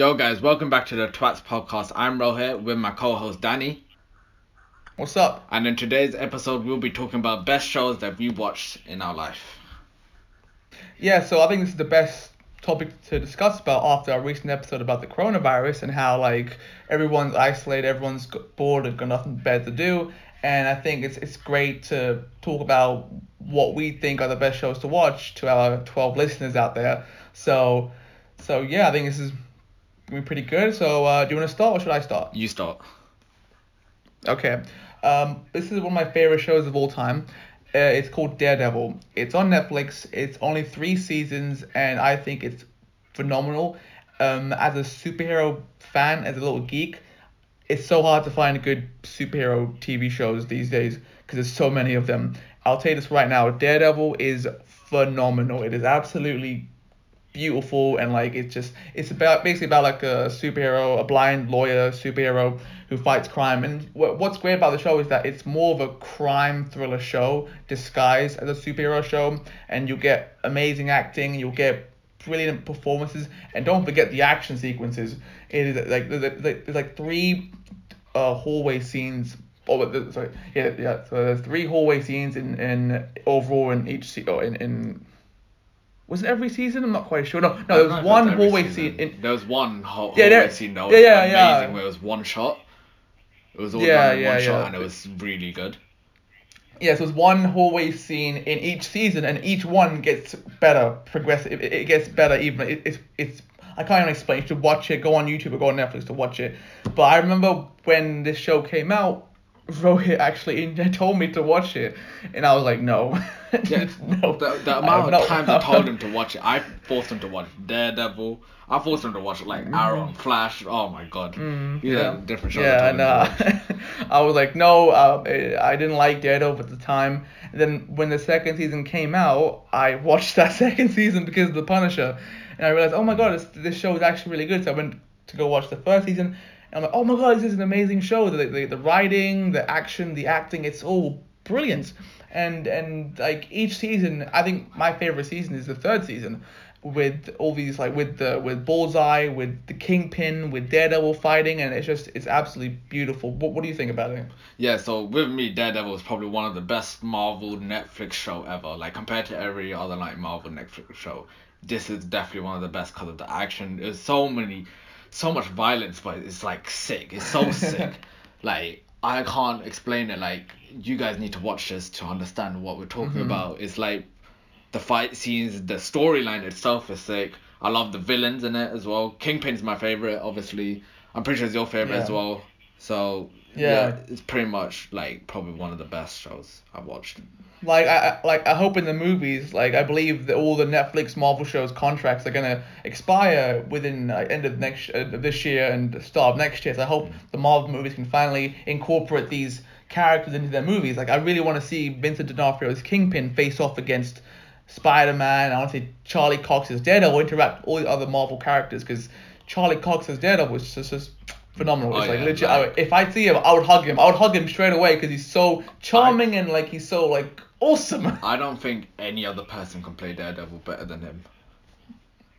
Yo, guys, welcome back to the Twats podcast. I'm Ro here with my co host Danny. What's up? And in today's episode, we'll be talking about best shows that we watched in our life. Yeah, so I think this is the best topic to discuss about after our recent episode about the coronavirus and how like everyone's isolated, everyone's bored and got nothing better to do. And I think it's it's great to talk about what we think are the best shows to watch to our 12 listeners out there. So so yeah, I think this is be pretty good. So uh, do you want to start or should I start? You start. Okay. Um, this is one of my favorite shows of all time. Uh, it's called Daredevil. It's on Netflix. It's only three seasons, and I think it's phenomenal. Um, as a superhero fan, as a little geek, it's so hard to find good superhero TV shows these days because there's so many of them. I'll tell you this right now. Daredevil is phenomenal. It is absolutely beautiful and like it's just it's about basically about like a superhero a blind lawyer superhero who fights crime. And what, what's great about the show is that it's more of a crime thriller show disguised as a superhero show. And you get amazing acting you'll get brilliant performances and don't forget the action sequences. It is like there's, like three uh hallway scenes. Oh sorry yeah yeah so there's three hallway scenes in in overall in each se- oh, in in was it every season? I'm not quite sure. No, no, there was one hallway scene. In, There was one ho- Yeah, hallway scene that was yeah, yeah, amazing yeah. where it was one shot. It was all Yeah, done in yeah, one shot and it was really good. yeah, so there's one hallway scene in each season, and each one gets better, progressive. It, it gets better even. It, it's it's. I can't even explain. You should watch it. Go on YouTube or go on Netflix to watch it. But I remember when this show came out, Rohit actually and told me to watch it, and I was like, no, Yeah, no. The, the I- amount of times I told him to watch it, I forced him to watch Daredevil. I forced him to watch like Arrow and Flash. Oh my god. Mm, These yeah. different shows. I Yeah, and uh. I was like, no, uh, I didn't like Daredevil at the time. And then when the second season came out, I watched that second season because of the Punisher, and I realized, oh my god, this, this show is actually really good. So I went to go watch the first season, and I'm like, oh my god, this is an amazing show. The the, the writing, the action, the acting, it's all brilliant. And and like each season, I think my favorite season is the third season with all these like with the with Bullseye, with the Kingpin, with Daredevil fighting, and it's just it's absolutely beautiful. What what do you think about it? Yeah, so with me, Daredevil is probably one of the best Marvel Netflix show ever. Like compared to every other like Marvel Netflix show, this is definitely one of the best because of the action. There's so many, so much violence, but it's like sick. It's so sick. Like I can't explain it. Like you guys need to watch this to understand what we're talking mm-hmm. about. It's like the fight scenes, the storyline itself is sick. I love the villains in it as well. Kingpin's my favorite, obviously. I'm pretty sure it's your favorite as well. So Yeah. it's pretty much like probably one of the best shows I've watched. Like I like I hope in the movies, like I believe that all the Netflix Marvel shows contracts are gonna expire within uh, end of next uh, this year and start of next year. So I hope the Marvel movies can finally incorporate these characters into their movies. Like I really want to see Vincent D'Onofrio's Kingpin face off against Spider Man. I want to see Charlie Cox as Daredevil interact with all the other Marvel characters because Charlie Cox as Daredevil is just, just phenomenal. Oh, it's like yeah, legit. like- I, if I see him, I would hug him. I would hug him straight away because he's so charming and like he's so like awesome. I don't think any other person can play Daredevil better than him.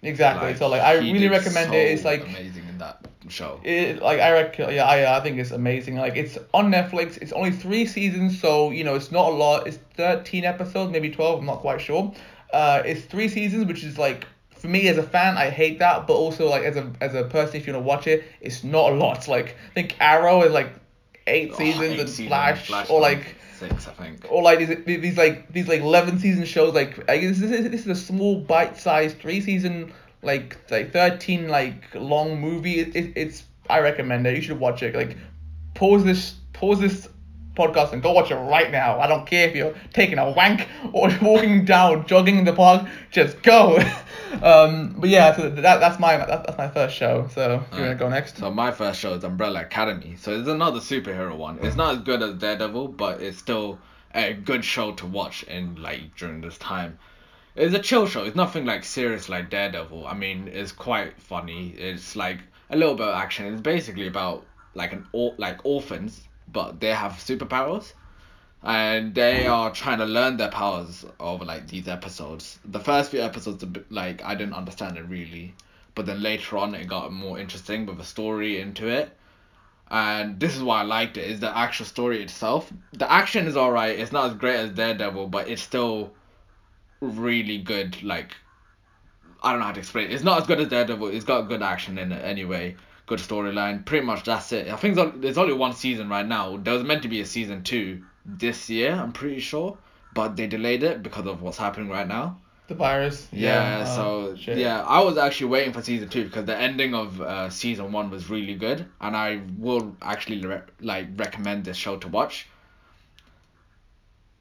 exactly. so like I really recommend so it. It's like amazing in that show. it, like I reckon, yeah, I, I think it's amazing. Like it's on Netflix. It's only three seasons, so you know it's not a lot. It's thirteen episodes, maybe twelve. I'm not quite sure. Uh, it's three seasons, which is like for me as a fan, I hate that, but also like as a as a person, if you want to watch it, it's not a lot. Like I think Arrow is like eight Oh, seasons eight and seasons, Flash, or like six, I think. or like these, these like these like 11 season shows like I guess this is, this is a small bite-sized three season like like 13 like long movie. It, it, it's i recommend it. You should watch it. Like pause this pause this podcast and go watch it right now. I don't care if you're taking a wank or walking down jogging in the park. Just go um but yeah so that, that's my that, that's my first show so you want to go next So my first show is Umbrella Academy. So it's another superhero one. It's not as good as Daredevil, but it's still a good show to watch in like during this time. It's a chill show. It's nothing like serious like Daredevil. I mean, it's quite funny. It's like a little bit of action. It's basically about like an or like orphans, but they have superpowers. And they are trying to learn their powers over like these episodes. The first few episodes, like I didn't understand it really, but then later on it got more interesting with a story into it. And this is why I liked it, is the actual story itself. The action is alright, it's not as great as Daredevil, but it's still really good, like I don't know how to explain it. It's not as good as Daredevil, it's got good action in it anyway. Good storyline. Pretty much that's it. I think there's only one season right now. There was meant to be a season two this year, I'm pretty sure. But they delayed it because of what's happening right now the virus. Yeah, Yeah, so oh, yeah, I was actually waiting for season two because the ending of uh, season one was really good, and I will actually re- like recommend this show to watch.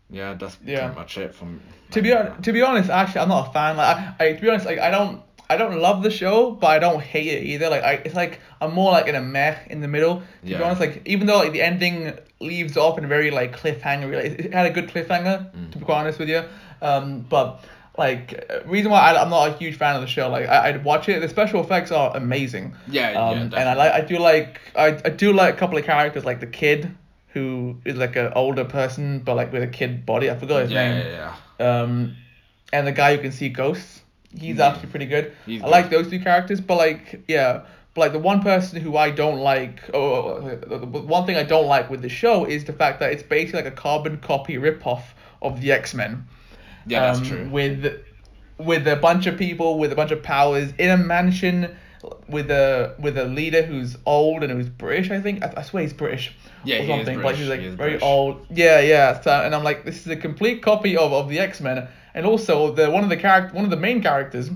Yeah, that's Yeah. pretty much it from. To be hon- to be honest, actually, I'm not a fan. Like, I, I to be honest, like I don't I don't love the show, but I don't hate it either. Like I, it's like I'm more like in a meh in the middle. To be honest, like even though like the ending leaves off in a very like cliffhanger, like, it had a good cliffhanger. Mm. To be quite honest with you, um, but. Like reason why I, I'm not a huge fan of the show, like I, I'd watch it. The special effects are amazing. Yeah, yeah, Um, and I like I do like I, I do like a couple of characters like the kid who is like an older person but like with a kid body. I forgot his yeah, name. yeah, yeah. Um, and the guy who can see ghosts. He's Yeah. actually pretty good. He's I like those two characters, but like yeah, but like the one person who I don't like, or the the one thing I don't like with the show is the fact that it's basically like a carbon copy ripoff of the X Men. Yeah, that's um, true. With with a bunch of people with a bunch of powers in a mansion with a with a leader who's old and who's British. I think I, I swear he's British. Yeah, or he is something. But he's like he very British. old. Yeah, yeah. So and I'm like, this is a complete copy of, of the X Men, and also the one of the character one of the main characters,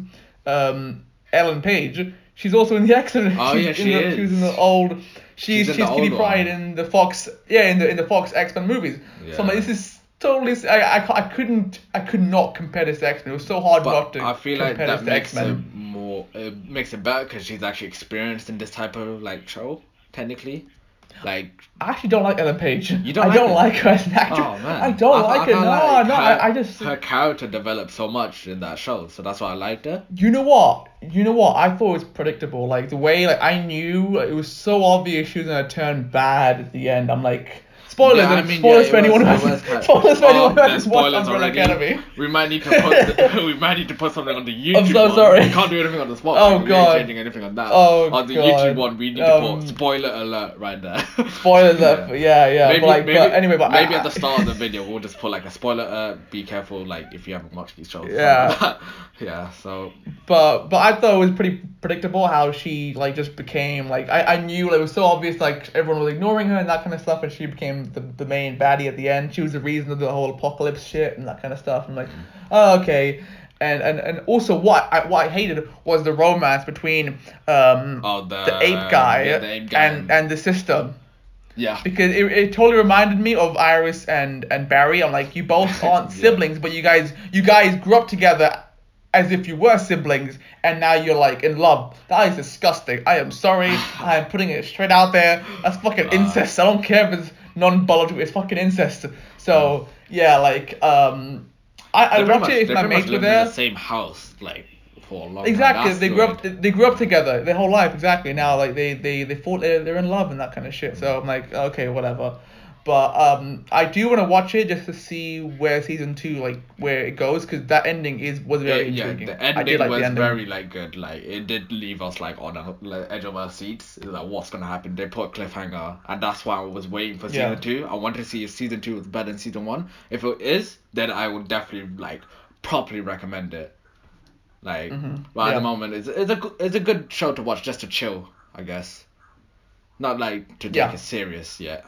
um, Ellen Page. She's also in the X Men. Oh, yeah, she She was in the old. She's She's she's, Kitty old Pryde in the Fox. Yeah, in the in the Fox X Men movies. Yeah. So I'm like, this is totally. I, I, I couldn't I could not compare this to X Men. It was so hard not But to I feel like that makes it more. It makes it better because she's actually experienced in this type of like show. Technically, like I actually don't like Ellen Page. You don't I like don't her? like her as an actress. Oh man, I don't I- I like her. feel No, like no. her, I, I just. her character developed so much in that show, so that's why I liked her. You know what? You know what? I thought it was predictable. Like the way, like I knew it was so obvious she was gonna turn bad at the end. I'm like, spoilers. Yeah, I mean, spoilers yeah, for anyone who was- it hasn't. was kind of- Spoilers for Oh, anyone who there's hasn't watched Umbrella. Academy. We might need to put we might need to put something on the YouTube. so one. sorry. We can't do anything on the spot. Oh, like, we ain't God. changing anything on that. Oh, on the God. YouTube one, we need to Um, put spoiler alert right there. Spoilers. Yeah, yeah. yeah. Maybe, but like, maybe, but anyway, but maybe I, at the start of the video we'll just put like a spoiler. Uh, be careful, like if you haven't watched these shows. Yeah. yeah. So But but I thought it was pretty predictable how she like just became like I, I knew like, it was so obvious like everyone was ignoring her and that kind of stuff and she became the, the main baddie at the end. She was the reason of the whole apocalypse shit and that kind of stuff. I'm like, oh okay. And, and, and also what I what I hated was the romance between um Oh, the- the ape guy, yeah, the ape guy and and- the sister yeah. because it, it totally reminded me of Iris and and Barry. I'm like, you both aren't Yeah. siblings, but you guys you guys grew up together as if you were siblings, and now you're like in love. That is disgusting. I am sorry. I am putting it straight out there. That's fucking Uh. incest. I don't care if it's non-biological. It's fucking incest. So yeah, like um, I I They watch it if my mates were lived in there. the same house like for a long Exactly. time. They grew up. good. They grew up together their whole life. Exactly. Now, like they they they thought they're, they're in love and that kind of shit. So I'm like, okay, whatever. But um, I do want to watch it just to see where season two like where it goes because that ending is was Yeah, very yeah, intriguing. the I ending did like was the ending. very like good. Like it did leave us like on the like, edge of our seats. Like what's gonna happen? They put a cliffhanger, and that's why I was waiting for season Yeah. two. I wanted to see if season two was better than season one. If it is, then I would definitely like properly recommend it. Like, Mhm, but at yeah. the moment, it's it's a it's a good show to watch just to chill, I guess. Not like to take Yeah. it serious yet.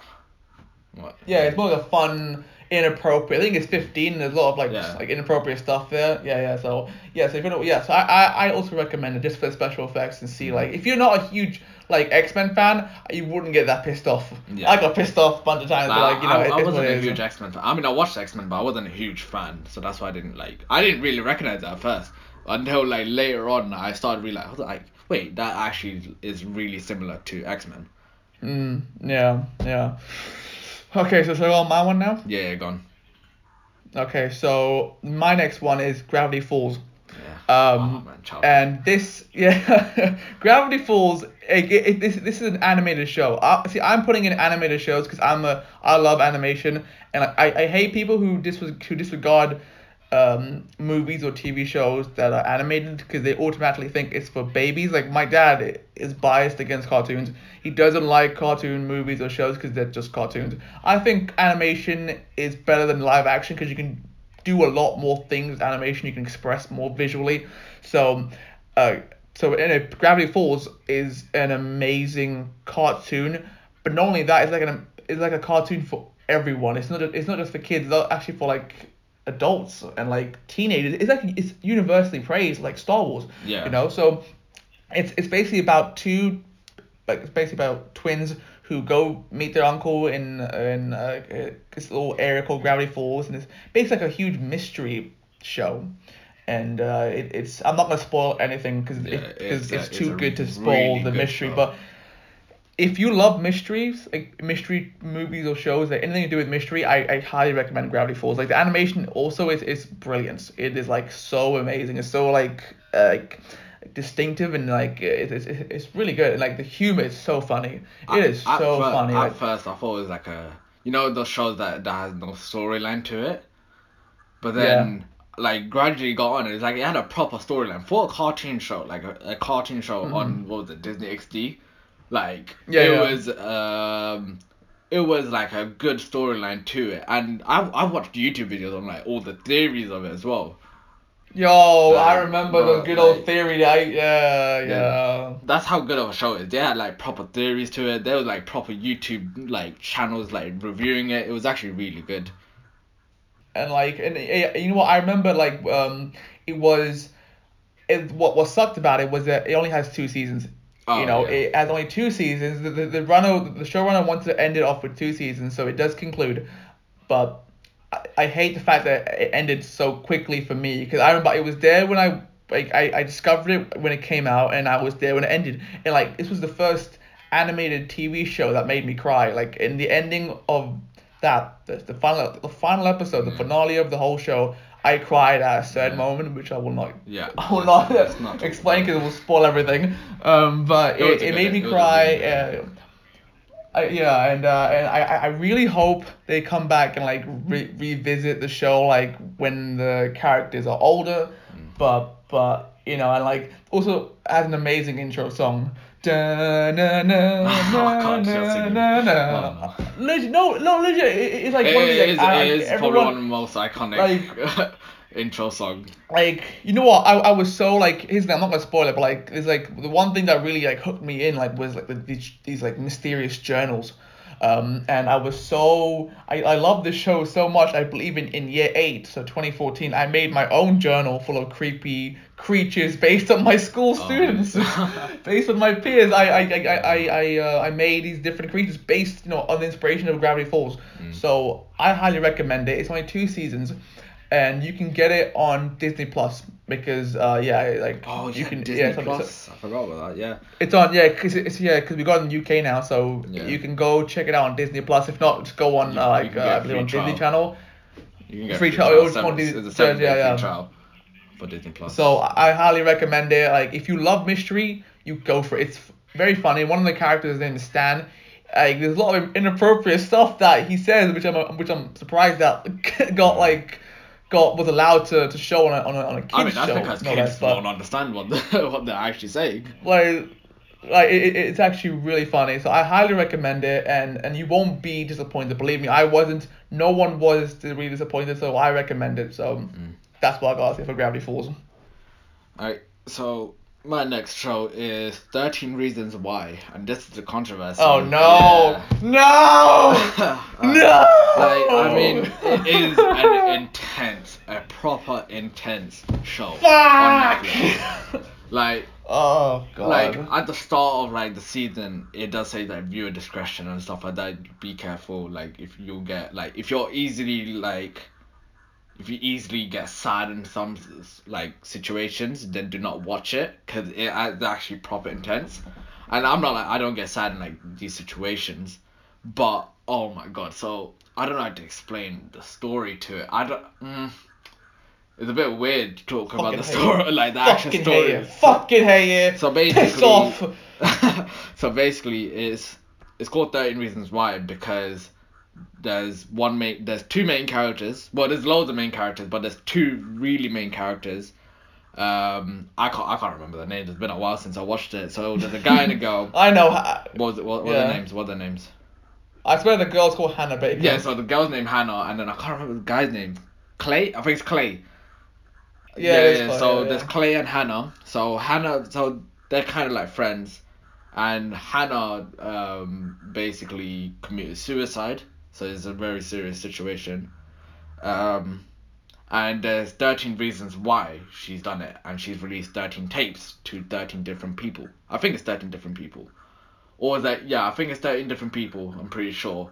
What? Yeah, it's more like a fun, inappropriate. I think it's 15. There's a lot of like Yeah. like inappropriate stuff there. Yeah, yeah. So yeah, so if you know, yeah, so I, I I also recommend it just for the special effects and Mm-hmm. see like if you're not a huge like X Men fan, you wouldn't get that pissed off. Yeah. I got pissed off a bunch of times, like you know, I, it, I wasn't a huge X Men fan. I mean, I watched X Men, but I wasn't a huge fan, so that's why I didn't like. I didn't really recognize it at first until like later on. I started realizing, I was like, wait, that actually is really similar to X Men. Mm, yeah, yeah. Okay, so so on my one now. Yeah, yeah, gone. Okay, so my next one is Gravity Falls. Yeah. Um, oh man, child. And this, yeah, Gravity Falls. It, it, this this is an animated show. I, see, I'm putting in animated shows because I'm a I love animation, and I, I hate people who dis who disregard um, movies or TV shows that are animated because they automatically think it's for babies. Like my dad is biased against cartoons. He doesn't like cartoon movies or shows because they're just cartoons. I think animation is better than live action because you can do a lot more things animation. You can express more visually. So, uh, so anyway, Gravity Falls is an amazing cartoon. But not only that, it's like an it's like a cartoon for everyone. It's not it's not just for kids. It's actually for like adults and like teenagers. It's like it's universally praised, like Star Wars. Yeah. You know, so it's it's basically about two, like it's basically about twins who go meet their uncle in in uh, this little area called Gravity Falls, and it's basically like a huge mystery show. And uh, it, it's I'm not gonna spoil anything because Yeah, it, it's it's it's too good to really spoil the mystery. show. But if you love mysteries, like mystery movies or shows, like anything to do with mystery, I, I highly recommend Gravity Falls. Like the animation also is is brilliant. It is like so amazing. It's so like uh, like distinctive and like it, it's it's it's really good. And like the humor is so funny. It is so funny. At Like, first, I thought it was like a you know those shows that that has no storyline to it, but then like gradually got on. It's like it had a proper storyline for a cartoon show, like a, a cartoon show on what was it Disney XD, like. Yeah, it yeah. was um. It was like a good storyline to it, and I've I've watched YouTube videos on like all the theories of it as well. yo, Like, I remember the bro, good old like- theory. I yeah yeah. Yeah. That's how good of a show it is. They had like proper theories to it. There was like proper YouTube like channels like reviewing it. It was actually really good. and like and uh, you know what I remember like um it was it what what sucked about it was that it only has two seasons. Oh, you know, yeah. it has only two seasons. The, the, the runner the showrunner wanted to end it off with two seasons, so it does conclude. But I, I hate the fact that it ended so quickly for me because I remember it was there when I like I, I discovered it when it came out and I was there when it ended and like this was the first animated TV show that made me cry like in the ending of that the, the final the final episode the mm. finale of the whole show I cried at a certain Yeah. moment which I will not Yeah. I will not, not explain because it will spoil everything um but It it, it made me cry uh, I, yeah, and uh, and I, I really hope they come back and like re- revisit the show like when the characters are older, Mm. but but you know and like also has an amazing intro song. Da, na, na, Oh, na, God, she'll na, na, na. Legit, no, no, legit. It, it's like It one of the is, like, it uh, is probably one of the most iconic intro songs. like you know what I, I was so like here's the thing, I'm not gonna spoil it but like it's like the one thing that really like hooked me in like was like the, these, these like mysterious journals um and I was so I, I love this show so much I believe in in year 8 so 2014 I made my own journal full of creepy creatures based on my school Oh. students based on my peers I I I I I, uh, I made these different creatures based you know on the inspiration of Gravity Falls Mm. so I highly recommend it it's only two seasons and you can get it on Disney Plus because uh yeah like Oh, you yeah, can Disney yeah Plus. I forgot about that. Yeah. it's on yeah because it's yeah because we got in the UK now so Yeah. you can go check it out on Disney Plus if not just go on You- uh, like uh, I believe on Disney. Channel You can get Free free trial, trial. Seven, Disney- it's a seven yeah, yeah. trial for Disney Plus. So I highly recommend it. Like if you love mystery, you go for it. It's very funny. One of the characters' named Stan. Like there's a lot of inappropriate stuff that he says, which I'm which I'm surprised that got like got was allowed to, to show on a on a, on a kids I mean, show. because no kids less, don't understand what the, what they're actually saying. like like it, it- it's actually really funny so i highly recommend it and and you won't be disappointed believe me i wasn't no one was really disappointed so i recommend it so Mm. that's what i got to say for gravity falls Alright, so my next show is 13 Reasons Why, and this is the controversy. oh no no Yeah. no Like, I mean, it is an intense, a proper intense show. Fuck! Like, oh god like at the start of like the season, it does say that viewer discretion and stuff like that. Be careful, like if you get like if you're easily like you easily get sad in some like situations, then do not watch it because it, it's actually proper intense. And I'm not like I don't get sad in like these situations, but oh my god, so I don't know how to explain the story to it. I don't. Mm, it's a bit weird to talk about the story, it. like the actual fucking story. hate it fucking hate it So piss basically, off so basically, it's it's called Thirteen Reasons Why because there's one main there's two main characters. Well, there's loads of main characters, but there's two really main characters. Um, I can't I can't remember the names. It's been a while since I watched it. So there's a guy and a girl. I know. What was it? What, what Yeah. their names? What are their names? I swear the girl's called Hannah Baker. Yeah, so the girl's name Hannah, and then I can't remember the guy's name. Clay, I think it's Clay. Yeah, it is Clay, so yeah, there's yeah. Clay and Hannah. So Hannah, so they're kind of like friends, and Hannah um basically committed suicide. So it's a very serious situation. Um, and there's 13 reasons why she's done it, and she's released 13 tapes to 13 different people. I think it's 13 different people. Or is that yeah, I think it's 13 different people, I'm pretty sure.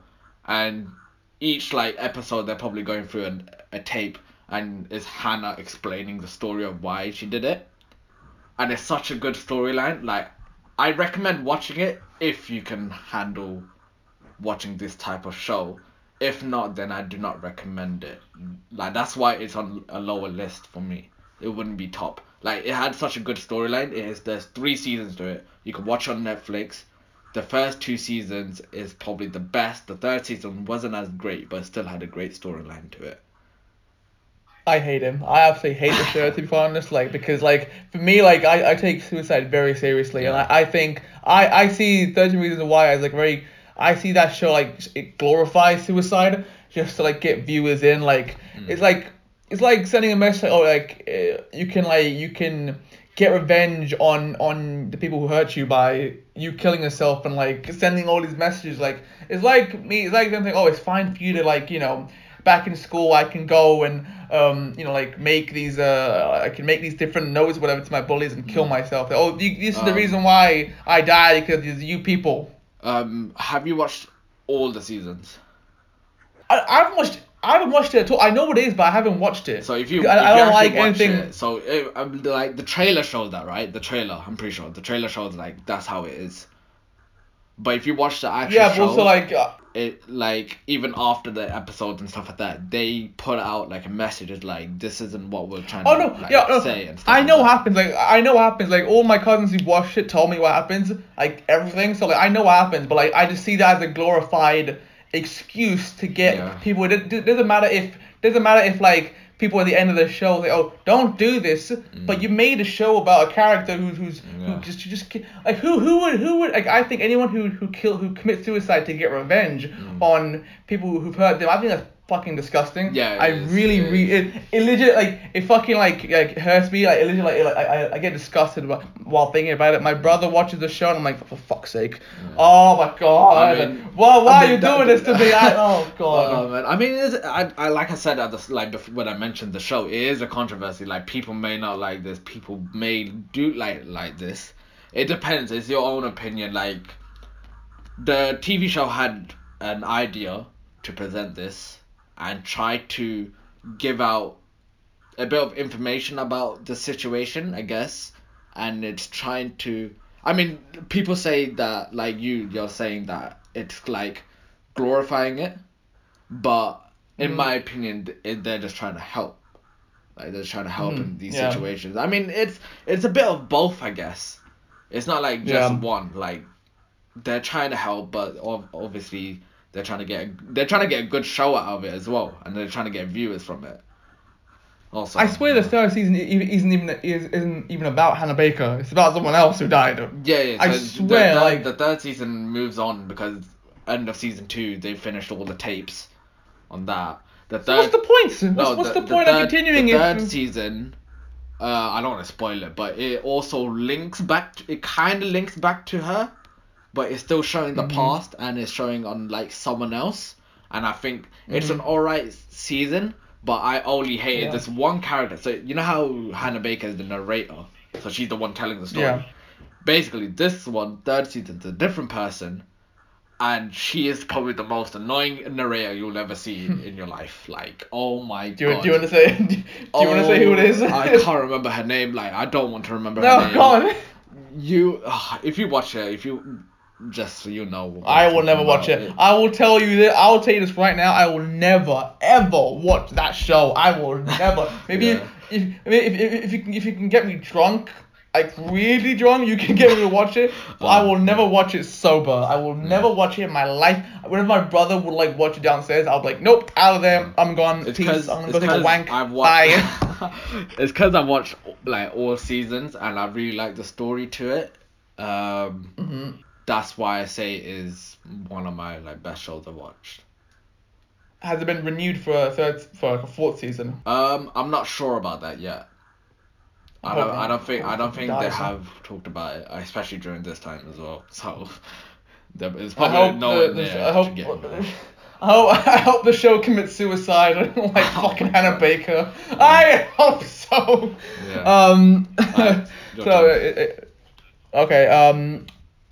And each like episode they're probably going through an, a tape and it's Hannah explaining the story of why she did it. And it's such a good storyline. Like I recommend watching it if you can handle watching this type of show. If not, then I do not recommend it. Like that's why it's on a lower list for me. It wouldn't be top. Like it had such a good storyline. It is there's three seasons to it. You can watch on Netflix. The first two seasons is probably the best. The third season wasn't as great, but still had a great storyline to it. I hate him. I absolutely hate the show to be honest. Like because like for me like I, I take suicide very seriously and I, I think I, I see Thirteen Reasons Why as like very I see that show like it glorifies suicide just to like get viewers in like it's like it's like sending a message oh like uh, you can like you can get revenge on on the people who hurt you by you killing yourself and like sending all these messages like it's like me it's like them saying oh it's fine for you to like you know back in school I can go and um you know like make these uh I can make these different notes whatever to my bullies and kill myself. Oh you, this is the Um, reason why I died because you people Um, have you watched all the seasons? I, I haven't watched I haven't watched it at all I know what it is but I haven't watched it So if you, I, if I you don't like anything it, so it, um, the- like the trailer showed that, right? The trailer, I'm pretty sure the trailer shows like that's how it is. But if you watch the actual yeah but show, also like uh, it like even after the episodes and stuff like that, they put out like a message it's like this isn't what we're trying Oh to no, like, yeah, no, say and stuff I know what happens. Like I know what happens. Like all my cousins who watched it told me what happens. Like everything. So like I know what happens, but like I just see that as a glorified excuse to get Yeah. people. It, it doesn't matter if doesn't matter if like people at the end of the show say, "Oh, don't do this," but you made a show about a character who's who's Mm. Yeah. who just you just like who who would who would like I think anyone who who kill who commits suicide to get revenge Mm. on people who've hurt them. I think that's fucking disgusting. Yeah, it I is, really it re- it, it legit like it fucking like like hurts me like it legit like, like I, I- get disgusted while thinking about it. My brother watches the show and I'm like for fuck's sake, oh my god, I mean- why why I are you that- doing this to me? I, oh god. Oh man, I mean, it's, I, I like I said at the like bef- when I mentioned the show, it is a controversy. Like people may not like this, people may do like like this. It depends. It's your own opinion. Like the TV show had an idea to present this and try to give out a bit of information about the situation, I guess, and it's trying to. I mean, people say that like you, you're saying that it's like glorifying it, but in Mhm. my opinion, they're just trying to help. Like they're trying to help in Mhm, these yeah. situations. I mean, it's it's a bit of both, I guess. It's not like just Yeah. one. Like they're trying to help, but ob- obviously they're trying to get they're trying to get a good show out of it as well, and they're trying to get viewers from it. Also, I swear the third season isn't even is, isn't even about Hannah Baker. It's about someone else who died. Yeah, yeah. I so swear, the, the, like- the third season moves on because end of season two they finished all the tapes on that. The So what's the point? What's, no, what's the, point third, of continuing the it? third season. Uh, I don't want to spoil it, but it also links back. To, it kind of links back to her, but it's still showing the Mhm. past and it's showing on like someone else. And I think it's Mhm. an alright season, but I only hated Yeah. this one character. So you know how Hannah Baker is the narrator, so she's the one telling the story Yeah. basically this one third season's a different person and she is probably the most annoying narrator you'll ever see in, in your life like oh my Do god do you want to say? Do you want to say who it is? Oh, I can't remember her name like I don't want to remember her no, name go on. you ugh, if you watch it if you just so you know I will never watch about, it. I will tell you that. I will tell you this right now. I will never ever watch that show. I will never. Maybe Yeah. if, if, if, if you can if you can get me drunk like really drunk, you can get me to watch it. But I will never watch it sober. I will never watch it in my life. Whenever my brother would like watch it downstairs, I'll be like, nope, out of there. I'm gone. It's Peace. I'm gonna go take a wank. I've Bye. watched. it's because I've watched like all seasons and I really like the story to it. Um, hmm that's why I say it is one of my like best shows I've watched. Has it been renewed for a third, for like a fourth season? Um, I'm not sure about that yet. I I don't. I don't think. I don't think they have talked about it, especially during this time as well. So, there- it's I probably hope no the, one the, there I hope. to. I hope, I hope the show commits suicide like Oh fucking Hannah God. Baker. I hope so. Yeah. Um. Your so it, it- okay. Um.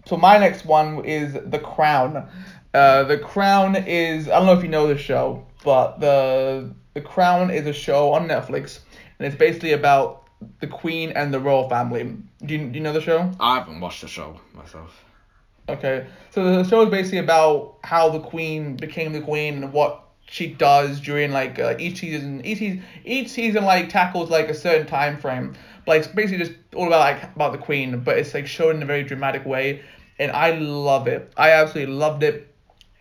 So my next one is The Crown. Uh, The Crown is I don't know if you know the show, but the The Crown is a show on Netflix, and it's basically about the Queen and the royal family. Do you, do you know the show? I haven't watched the show myself. Okay, so the show is basically about how the queen became the queen and what she does during like uh, each season. Each season, each season like tackles like a certain time frame. But like, it's basically just all about like about the queen, but it's like shown in a very dramatic way, and I love it. I absolutely loved it.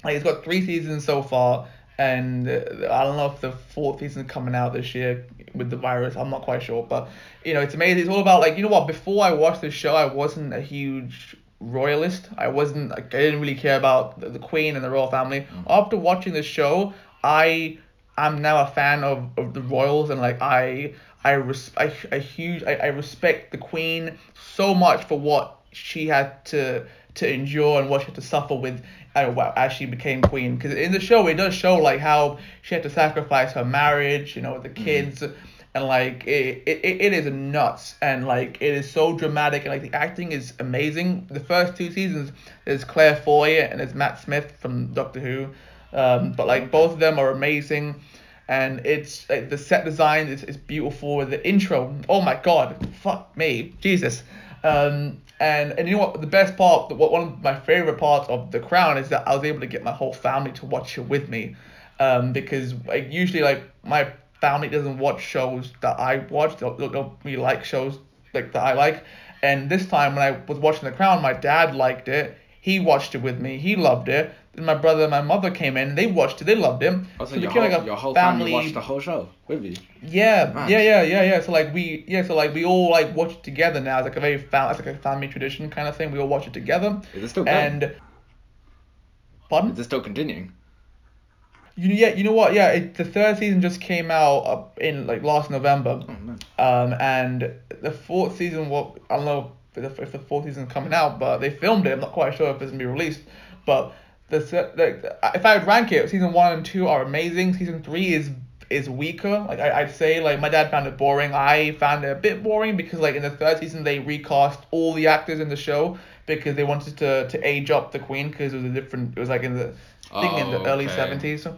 Like it's got three seasons so far, and I don't know if the fourth season's coming out this year with the virus. I'm not quite sure, but you know it's amazing. It's all about like you know what. Before I watched this show, I wasn't a huge royalist. I wasn't like I didn't really care about the, the queen and the royal family. Mm-hmm. After watching the show, I I'm now a fan of, of the royals and like I I res- I, I huge I, I respect the queen so much for what she had to to endure and what she had to suffer with uh, as she became queen. Because in the show it does show like how she had to sacrifice her marriage you know the kids and like it, it, it is nuts. And like it is so dramatic and like the acting is amazing. The first two seasons there's claire foy and there's matt smith from doctor who um, but like both of them are amazing and it's like the set design is, is beautiful the intro oh my god fuck me jesus um, and and you know what the best part what one of my favorite parts of the crown is that i was able to get my whole family to watch it with me um, because like usually like my family doesn't watch shows that I watch. They'll, they'll, they'll really like shows like that I like. And this time when I was watching The Crown, my dad liked it. He watched it with me. He loved it. Then my brother and my mother came in. They watched it. They loved him. Also, So your became whole, like a your whole family watched the whole show with you. Yeah, Nice. yeah, yeah, yeah, yeah. So like we, yeah, so like we all like watch it together now. It's like a very fam- it's like a family tradition kind of thing. We all watch it together. Is it still going? And pardon? Is it still continuing? You, yeah, you know what? Yeah, it, the third season just came out up in like last November. Oh man. Um, and the fourth season, well, I don't know if the, if the fourth season coming out, but they filmed it. I'm not quite sure if it's gonna be released. But the like, if I would rank it, season one and two are amazing. Season three is is weaker. Like I, I'd say, like my dad found it boring. I found it a bit boring because like in the third season they recast all the actors in the show because they wanted to to age up the queen because it was a different. It was like in the I think in the Oh, early okay. seventies. So,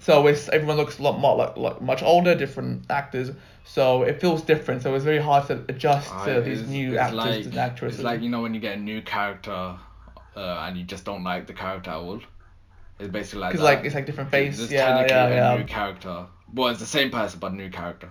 so it's everyone looks a lot more like, like much older, different actors. So it feels different. So it's very hard to adjust Ah, to these new actors like, and actresses. It's like you know when you get a new character, uh, and you just don't like the character at all. It's basically like because that. like it's like different face. It's Yeah, technically yeah, a yeah. new character. Well, it's the same person but new character.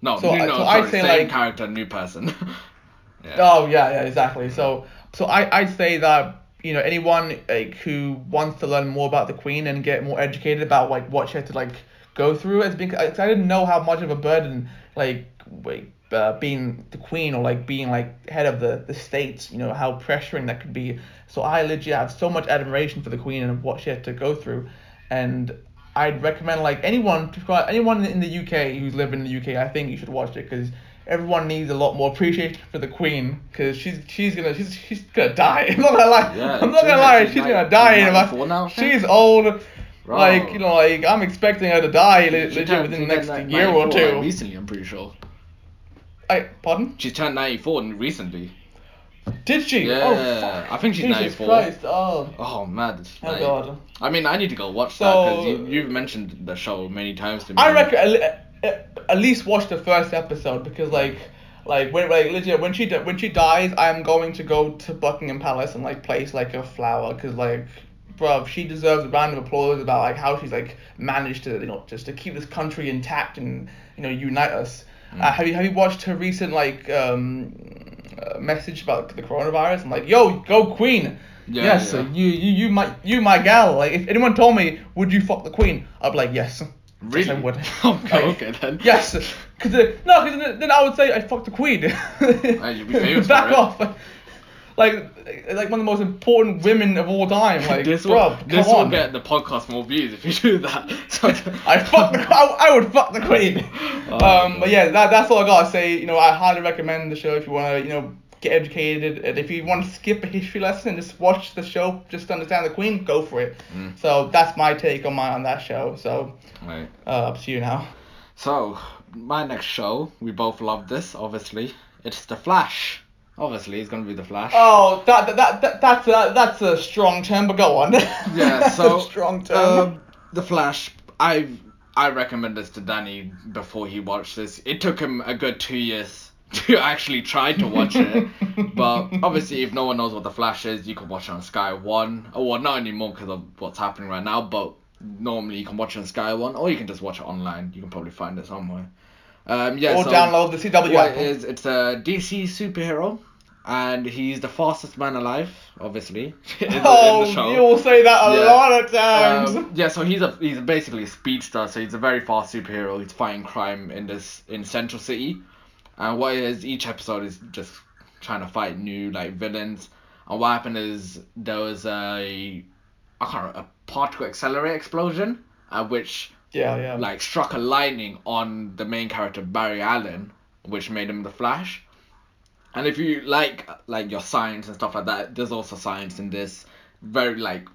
No, So new, no, so I'd say, same like- character, new person. yeah. Oh yeah, yeah, exactly. So so I I'd say that you know anyone like who wants to learn more about the queen and get more educated about like what she had to like go through as being 'cause I didn't know how much of a burden like like uh, being the queen or like being like head of the the states you know how pressuring that could be. So I legit have so much admiration for the queen and what she had to go through. And I'd recommend like anyone to anyone in the UK who's living in the UK I think you should watch it because everyone needs a lot more appreciation for the queen because she's she's gonna she's she's gonna die. I'm not gonna lie. Yeah, I'm not gonna she's- lie. She's like- gonna die she's in about now, she's old. Bro. like you know like I'm expecting her to die le- legit within the next year or 94, like, two. recently, I'm pretty sure. I pardon She turned 94 recently. did she oh, Yeah, oh fuck I think she's Jesus 94. Christ oh Oh man. oh like- god I mean, I need to go watch So- that because you, you've mentioned the show many times to me. I reckon at, at least watch the first episode because like like when like legit when she when she dies I'm going to go to Buckingham Palace and like place like a flower because like bruv she deserves a round of applause about like how she's like managed to you know just to keep this country intact and you know unite us Uh, have you have you watched her recent like um, uh, message about the coronavirus? I'm like, yo, go Queen. Yeah, yes, yeah. uh, you you you my you my gal. Like if anyone told me, would you fuck the Queen? I'd be like, yes. Really? Yes, I would. okay, Like, okay then. Yes, because no, because then, then I would say I fucked the Queen. you'd be famous Back off. Like like one of the most important women of all time. Like, this will, bruv, come this on. will get the podcast more views if you do that. So, I fuck the I, I would fuck the queen. Oh, um, but yeah, that, that's all I gotta say. You know, I highly recommend the show if you wanna, you know, get educated. And if you want to skip a history lesson and just watch the show, just understand the queen, go for it. Mm. So that's my take on my on that show. So right. uh, up to you now. So, my next show, we both love this, obviously. It's The Flash. Obviously, it's gonna be The Flash. Oh, that that, that, that that's a that's a strong term, but go on. Yeah, That's so a strong term. um, the Flash. I I recommend this to Danny before he watched this. It took him a good two years to actually try to watch it, but obviously, if no one knows what the Flash is, you can watch it on Sky One. Oh, well, not anymore because of what's happening right now. But normally, you can watch it on Sky One, or you can just watch it online. You can probably find it somewhere. Um, yeah, or so download the CW what app. it is it's a DC superhero, and he's the fastest man alive, obviously. in the- in the oh, you will say that a Yeah. lot of times. Um, yeah, so he's a he's basically a speedster. So he's a very fast superhero. He's fighting crime in this in Central City, and what is each episode is just trying to fight new like villains. And what happened is there was a I can't remember, a particle accelerator explosion, uh, which yeah, yeah. like struck a lightning on the main character Barry Allen, which made him the Flash. And if you like like your science and stuff like that, there's also science in this. Very like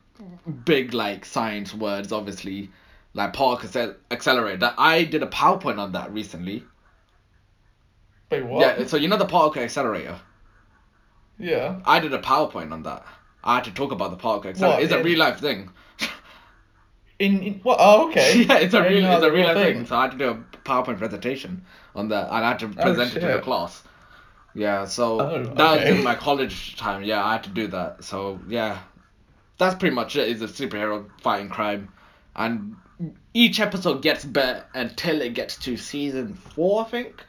big like science words, obviously, like particle accel- accelerator. That I did a PowerPoint on that recently. Wait, what? Yeah, so you know the particle accelerator. Yeah. I did a PowerPoint on that. I had to talk about the particle accelerator. What, It's a real life thing. In, in what? Oh, okay. yeah, it's a I real, it's a real life thing. So I had to do a PowerPoint presentation on that, and I had to oh, present it to the Oh, class. Yeah, so Oh, that was in my college time. Yeah, I had to do that. So yeah, that's pretty much it. Is a superhero fighting crime, and each episode gets better until it gets to season four. I think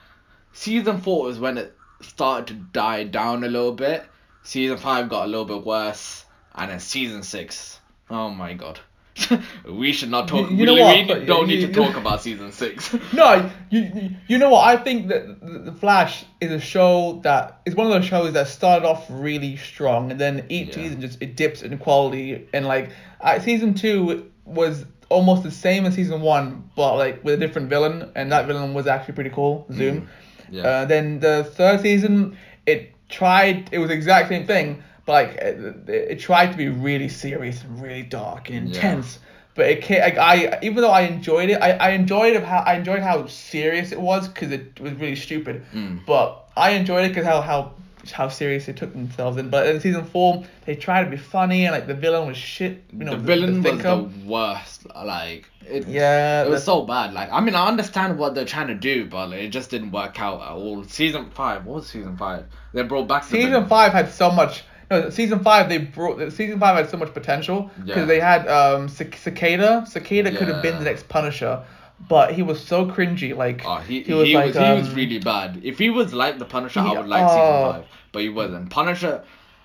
season four is when it started to die down a little bit. Season five got a little bit worse, and then season six. Oh my god. we should not talk. You- you we, know we what, but don't need to talk about season six. No, you, you know what? I think that the Flash is a show that is one of those shows that started off really strong, and then each Yeah. season just it dips in quality, and like uh, season two was almost the same as season one, but like with a different villain, and that villain was actually pretty cool, Zoom. Mm, yeah. Uh, then the third season, it tried, it was the exact same thing, like it, it tried to be really serious and really dark and Yeah. intense. But it ca like I even though I enjoyed it, I, I enjoyed how I enjoyed how serious it was because it was really stupid. Mm. But I enjoyed it because how how how serious they took themselves in. But in season four, they tried to be funny and like the villain was shit. You know, the villain was thinker. the worst. Like it, Yeah, it was so bad. Like I mean, I understand what they're trying to do, but like, it just didn't work out at all. Season five, what was season five? They brought back season five had so much. No, season five they brought. Season five had so much potential because Yeah. they had um Cic- Cicada. Cicada could have been the next Punisher, but he was so cringy. Like Oh, he, he, was was, like, he was um, really bad. If he was like the Punisher, I would like oh. season five, but he wasn't. Punisher,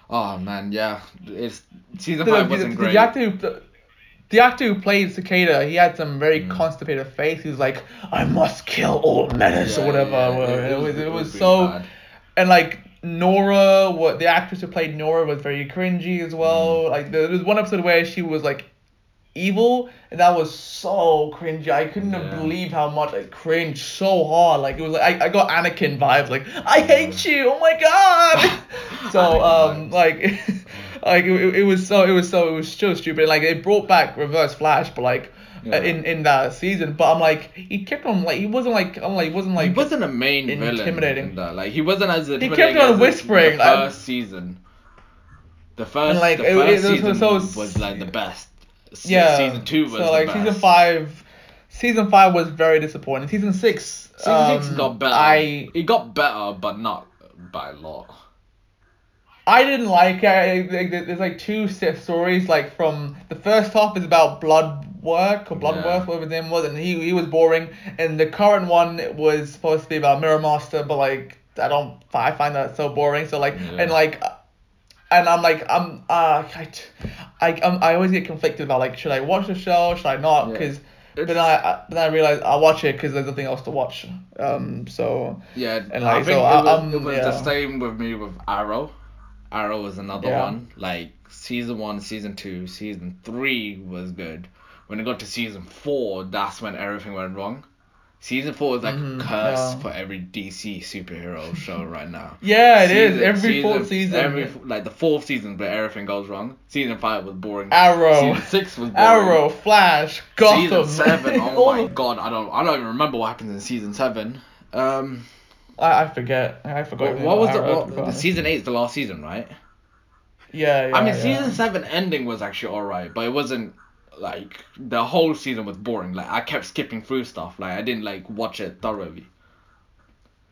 oh man, yeah, it's season the, five wasn't the, great. the actor who, the, the actor who played Cicada, he had some very Mm. constipated face. He was like, "I must kill all menace" or whatever. yeah, whatever. It, was it was really so. bad. and like Nora, what the actress who played Nora was very cringy as well. Mm. Like there was one episode where she was like evil, and that was so cringy. I couldn't Yeah. have believed how much I cringed so hard. Like it was like I, I got Anakin vibes. Like I hate you. Oh my god. so um like like it, it was so it was so it was so stupid. Like it brought back Reverse Flash, but like. Yeah. uh, In in that season, but I'm like he kept on like he wasn't like I'm like he wasn't like he wasn't a main villain. intimidating. in that. Like he wasn't as he kept on whispering, The like- first season. The first, like, the first it- so- season so- was like the best. S- yeah. Season two was so the like best. season five. Season five was very disappointing. Season six. Season six um, got better. I it got better, but not by a lot. I didn't like it. Like, There's like two set stories. Like from the first half is about blood Bloodwork or Bloodworth, Yeah. whatever his name was, and he he was boring. And the current one was supposed to be about Mirror Master, but like I don't, I find that so boring. So like, Yeah. and like, and I'm like, I'm uh, I, I, I'm, I always get conflicted about like, should I watch the show, should I not? Because. It's- But then I, I, then I realize I watch it because there's nothing else to watch. Um, so Yeah, And, I like, think so, it I- was, um, it was yeah. the same with me with Arrow. Arrow was another Yeah. one. Like season one, season two, season three was good. When it got to season four, that's when everything went wrong. Season four is like Mhm, a curse yeah. for every DC superhero show right now. yeah, it is Season- every fourth season. Every like the fourth season, but everything goes wrong. Season five was boring. Arrow, Season six was boring. Arrow, Flash, Gotham. Season seven. Oh my god, I don't I don't even remember what happens in season seven. Um, I, I forget. I forgot. what, what was the, what, the season eight is the last season, right? Yeah, yeah. I mean, yeah. season seven ending was actually alright, but it wasn't like the whole season was boring. Like I kept skipping through stuff. Like I didn't like watch it thoroughly.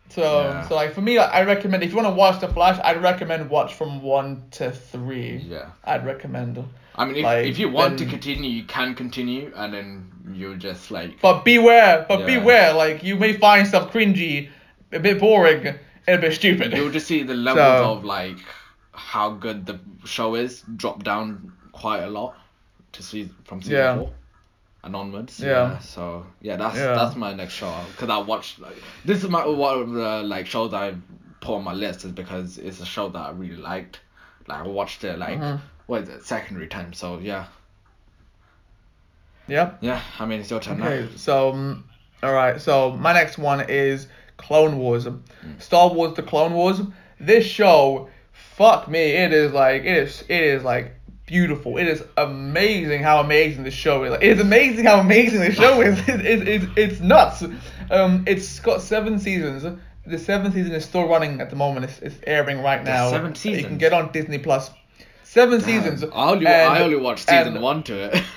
So, Yeah. so like for me, like, I recommend if you want to watch the Flash, I'd recommend watch from one to three. Yeah. I'd recommend. I mean, if, Like, if you want to continue, you can continue, and then you just like But beware, but Yeah. beware. Like you may find stuff cringy, a bit boring, and a bit stupid. you'll just see the levels So- of like how good the show is drop down quite a lot to see from season Yeah. four and onwards. Yeah. So yeah, that's Yeah. that's my next show because I watched like this is my one of the like shows I put on my list is because it's a show that I really liked. Like I watched it like Mhm. what is it secondary time. So yeah, yeah. yeah. I mean it's your turn Okay, now. so um, all right. So my next one is Clone Wars, Mm. Star Wars: The Clone Wars. This show, fuck me, it is like it is it is like beautiful. It is amazing how amazing the show is. Like, it is amazing how amazing the show is. It, it, it, it's nuts. Um, it's got seven seasons. The seventh season is still running at the moment. It's, it's airing right now. seven seasons. You can get on Disney Plus. Seven seasons. I only and- I only watched season one to it.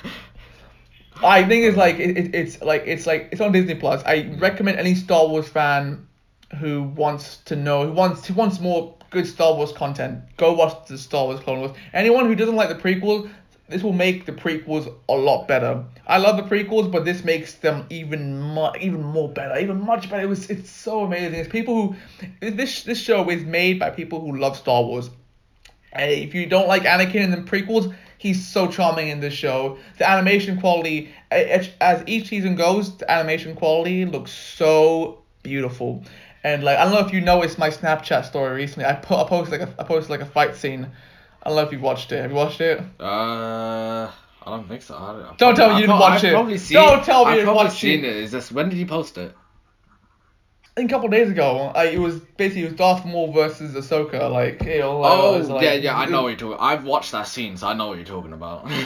I think it's like it, it, it's like it's like it's on Disney Plus. I recommend any Star Wars fan who wants to know who wants who wants more good Star Wars content. Go watch the Star Wars Clone Wars. Anyone who doesn't like the prequels, this will make the prequels a lot better. I love the prequels, but this makes them even more even more better, even much better. It was it's so amazing. It's people who this this show is made by people who love Star Wars. Hey, if you don't like Anakin in the prequels, he's so charming in this show. The animation quality, as each season goes, the animation quality looks so beautiful. And like I don't know if you noticed my Snapchat story recently. I put I posted like a I posted like a fight scene. I don't know if you've watched it. Have you watched it? Uh, I don't think so. I don't, Don't tell me you didn't watch I've it. Probably seen, Don't tell me you didn't probably watch seen it. it. Is this when did you post it? I think a couple days ago. I, it was basically it was Darth Maul versus Ahsoka. Like you know. like, Oh was, like- yeah, yeah. I know what you're talking. I've watched that scene, so I know what you're talking about.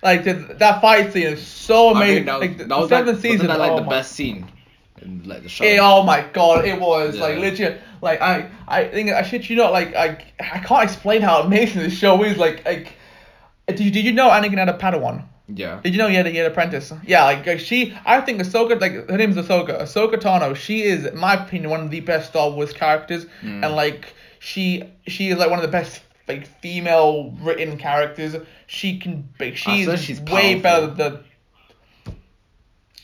Like the, that fight scene is so I amazing. mean, that was, like the, that was like, seventh wasn't season. that like oh the my best scene in like the show? It, oh my god, it was like Yeah. legit. Like I, I think I shit you not. Like I, I can't explain how amazing this show is. Like, like, did you, did you know Anakin had a Padawan? Yeah. Did you know he had a, he had an apprentice? Yeah, like, like she, I think Ahsoka, like her name name's Ahsoka. Ahsoka Tano. She is, in my opinion, one of the best Star Wars characters, Mm. and like she, she is like one of the best like female written characters. She can, like, she's way powerful. better than.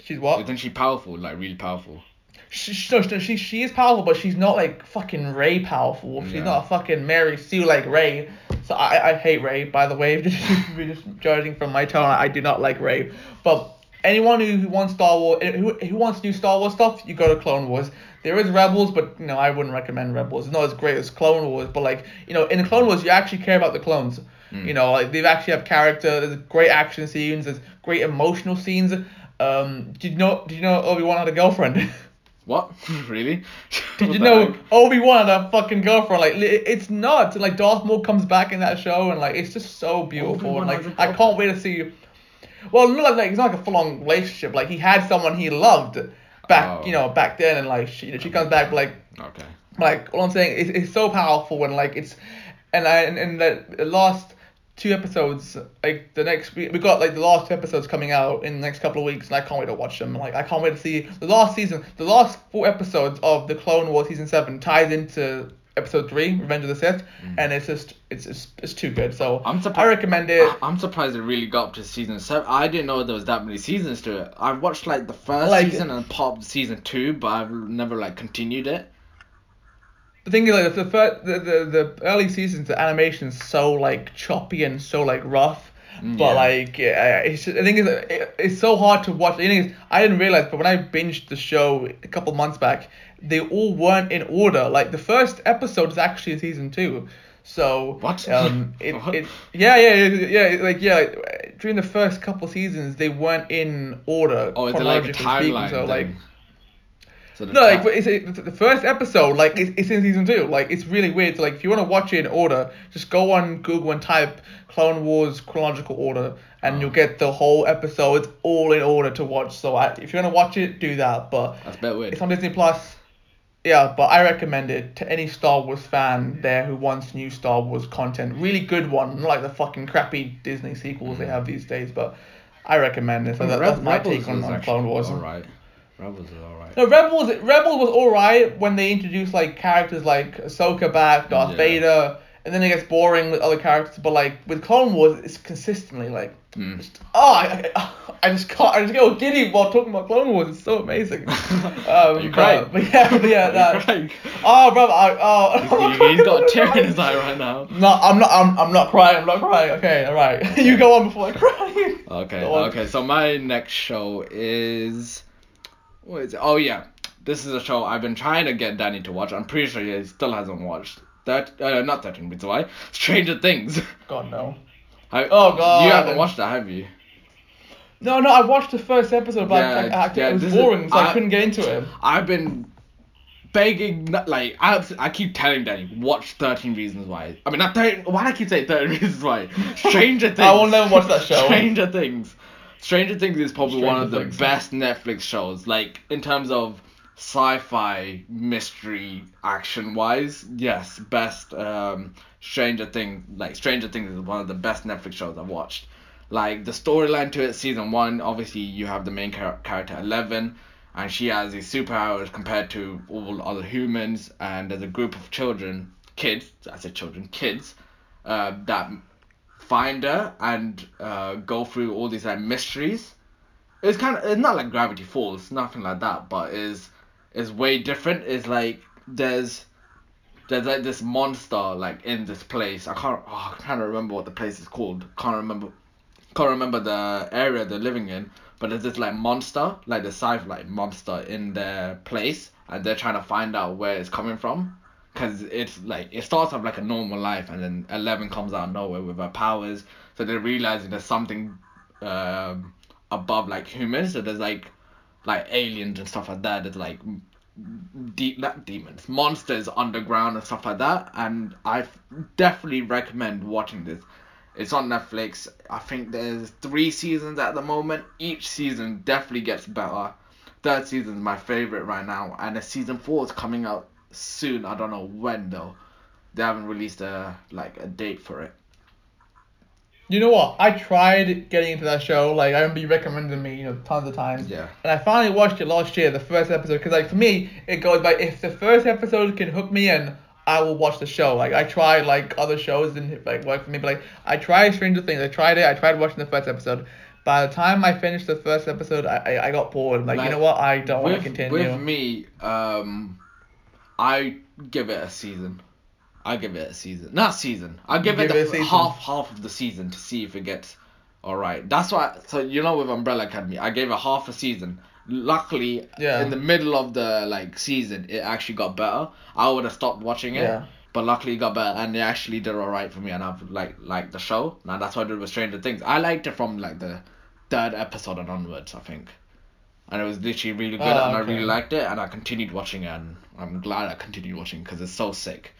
She's what? Isn't she powerful? Like really powerful. she, she, no, she, she is powerful, but she's not like fucking Rey powerful. She's Yeah. not a fucking Mary Sue like Rey. So I, I hate Rey, by the way. Just, just judging from my tone, I do not like Rey. But anyone who, who wants Star Wars, eh, who, who wants new Star Wars stuff, you go to Clone Wars. There is Rebels, but you know I wouldn't recommend Rebels. It's not as great as Clone Wars, but like you know in Clone Wars you actually care about the clones. Hmm. You know like they actually have character. There's great action scenes. There's great emotional scenes. Um, did you know? Did you know Obi Wan had a girlfriend? What? really? Did What you know heck? Obi Wan had a fucking girlfriend? Like it's nuts. Like Darth Maul comes back in that show, and like it's just so beautiful. Obi-Wan And like I can't wait to see. Well, not like, like it's not like a full on relationship. Like he had someone he loved back, Oh. you know, back then, and like she, you know, she comes back, but, like Okay. like all I'm saying is it's so powerful and like it's and I and, and the last two episodes like the next we, we got like the last two episodes coming out in the next couple of weeks and I can't wait to watch them like I can't wait to see the last season the last four episodes of the Clone Wars season seven ties into episode three, Revenge of the Sith, and it's just it's it's, it's too good. So Mm. I'm surpri- I recommend it. I- I'm surprised it really got up to season seven. I didn't know there was that many seasons to it. I've watched like the first Like- season and part of season two, but I've never like continued it. The thing is, like the first, the, the the early seasons, the animation's so like choppy and so like rough. Mm, But yeah. like, yeah, it's just, I think it's it, it's so hard to watch. The thing is, I didn't realize, but when I binged the show a couple months back, they all weren't in order. Like the first episode is actually season two. So What? Um, it, What? it yeah yeah yeah yeah, like yeah during the first couple seasons they weren't in order Oh, is it like a timeline? So like then? So the no, like it's, it's the first episode, like it's, it's in season two. Like it's really weird. So, like if you want to watch it in order, just go on Google and type Clone Wars chronological order, and Oh. you'll get the whole episodes all in order to watch. So I, if you're gonna watch it, do that. But that's a bit weird. it's on Disney Plus. Yeah, but I recommend it to any Star Wars fan mm. there who wants new Star Wars content. Really good one, not like the fucking crappy Disney sequels they mm. have these days. But I recommend it. So that, that's my take on, on Clone Wars. Alright. Rebels is alright. No, Rebels Rebels was alright when they introduced like characters like Ahsoka back, Darth Yeah. Vader, and then it gets boring with other characters. But like with Clone Wars, it's consistently like, Mm. just, oh, I, I, just can't, I just go giddy while talking about Clone Wars. It's so amazing. Um, you but- crying? But, yeah, but yeah, that. crying? Oh, brother, I, oh. He- He's got a tear in his eye right now. No, I'm not. I'm, I'm not crying. I'm not crying. Okay, all right. you go on before I cry. Okay, okay. So my next show is what is it? Oh yeah, this is a show I've been trying to get Danny to watch. I'm pretty sure he still hasn't watched. That uh, not Thirteen Reasons Why. Stranger Things. God no. I, Oh, God. You haven't watched that, have you? No, no. I watched the first episode, but I, Yeah, I, I, yeah, it was this is- boring, so I, I- couldn't get into it. I've been begging, like I, I keep telling Danny, watch Thirteen Reasons Why. I mean, not thirteen. Why do I keep saying Thirteen Reasons Why? Stranger Things. I will never watch that show. Stranger Things. Stranger Things is probably one of the Things. best Netflix shows. Like in terms of sci-fi mystery action wise, yes, best. Um, Stranger Things, like Stranger Things, is one of the best Netflix shows I've watched. Like the storyline to it, season one, obviously you have the main char- character Eleven, and she has these superpowers compared to all other humans, and there's a group of children, kids, I said children, kids, uh, that find her and uh, go through all these like mysteries. It's kind of it's not like Gravity Falls, nothing like that, but is is way different. It's like there's there's like this monster like in this place. I can't oh, I can't remember what the place is called. Can't remember can't remember the area they're living in. But there's this like monster, like the sci like monster in their place, and they're trying to find out where it's coming from. Cause it's like it starts off like a normal life, and then Eleven comes out of nowhere with her powers. So they're realizing there's something um, above like humans. So there's like like aliens and stuff like that. There's like deep not demons, monsters underground and stuff like that. And I definitely recommend watching this. It's on Netflix. I think there's three seasons at the moment. Each season definitely gets better. Third season is my favorite right now, and the season four is coming out soon. I don't know when though. They haven't released a like a date for it. You know what? I tried getting into that show. Like I remember you recommended me, you know, tons of times. Yeah. And I finally watched it last year, the first episode, because like for me, it goes by if the first episode can hook me in, I will watch the show. Like I tried like other shows didn't like work for me, but like I tried Stranger Things. I tried it. I tried watching the first episode. By the time I finished the first episode, I I, I got bored. Like, Like, you know what? I don't want to continue. With me, um, I give it a season. I give it a season. Not season. I give, give it, it the season. half half of the season to see if it gets all right. That's why. So you know, with Umbrella Academy, I gave it half a season. Luckily, Yeah. in the middle of the like season, it actually got better. I would have stopped watching it. Yeah. But luckily it got better and they actually did alright for me and I've like liked the show. Now that's what I did with Stranger Things. I liked it from like the third episode and onwards, I think. And it was literally really good Oh, and I really liked it and I continued watching it and I'm glad I continued watching because it's so sick.